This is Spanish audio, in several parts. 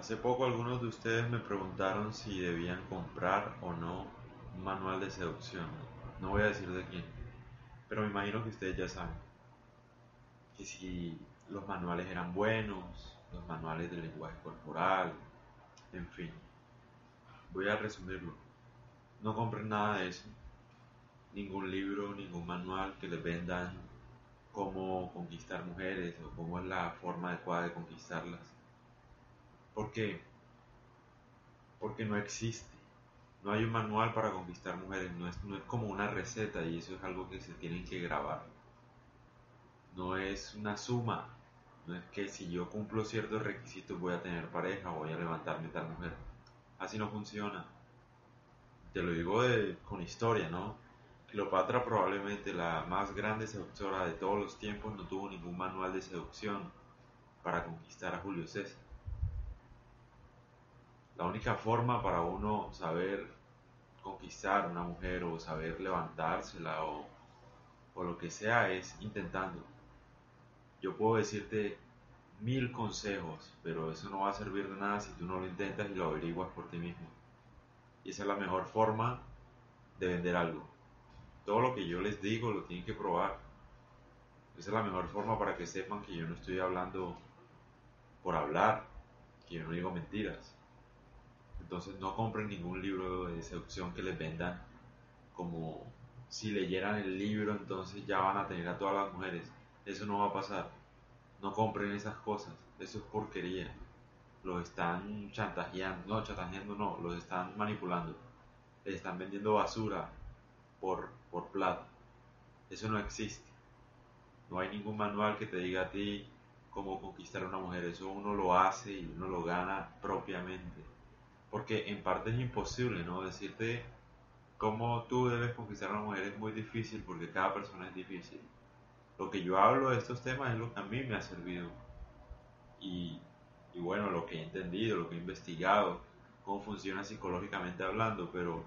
Hace poco algunos de ustedes me preguntaron si debían comprar o no un manual de seducción. No voy a decir de quién, pero me imagino que ustedes ya saben. Que si los manuales eran buenos, los manuales de lenguaje corporal, en fin. Voy a resumirlo. No compren nada de eso. Ningún libro, ningún manual que les vendan cómo conquistar mujeres o cómo es la forma adecuada de conquistarlas. ¿Por qué? Porque no existe. No hay un manual para conquistar mujeres, no es, no es como una receta y eso es algo que se tienen que grabar. No es una suma, no es que si yo cumplo ciertos requisitos voy a tener pareja, voy a levantarme tal mujer. Así no funciona. Te lo digo con historia, ¿no? Cleopatra probablemente la más grande seductora de todos los tiempos no tuvo ningún manual de seducción para conquistar a Julio César. La única forma para uno saber conquistar una mujer o saber levantársela o, o lo que sea es intentando. Yo puedo decirte mil consejos, pero eso no va a servir de nada si tú no lo intentas y lo averiguas por ti mismo. Y esa es la mejor forma de vender algo. Todo lo que yo les digo lo tienen que probar. Esa es la mejor forma para que sepan que yo no estoy hablando por hablar, que yo no digo mentiras. Entonces no compren ningún libro de seducción que les vendan como si leyeran el libro entonces ya van a tener a todas las mujeres. Eso no va a pasar. No compren esas cosas. Eso es porquería. Los están chantajeando. No, chantajeando no. Los están manipulando. Les están vendiendo basura por, por plata. Eso no existe. No hay ningún manual que te diga a ti cómo conquistar a una mujer. Eso uno lo hace y uno lo gana propiamente porque en parte es imposible, ¿no? Decirte cómo tú debes conquistar a una mujer es muy difícil porque cada persona es difícil. Lo que yo hablo de estos temas es lo que a mí me ha servido. Y, y bueno, lo que he entendido, lo que he investigado, cómo funciona psicológicamente hablando, pero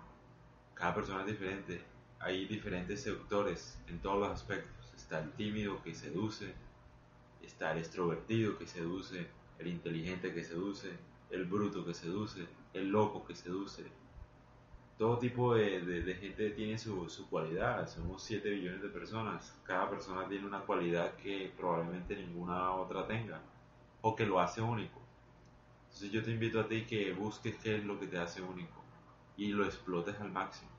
cada persona es diferente. Hay diferentes seductores en todos los aspectos. Está el tímido que seduce, está el extrovertido que seduce, el inteligente que seduce, el bruto que seduce, el loco que seduce. Todo tipo de, gente tiene su, su, cualidad. Somos 7 billones de personas. Cada persona tiene una cualidad que probablemente ninguna otra tenga. O que lo hace único. Entonces yo te invito a ti que busques qué es lo que te hace único. Y lo explotes al máximo.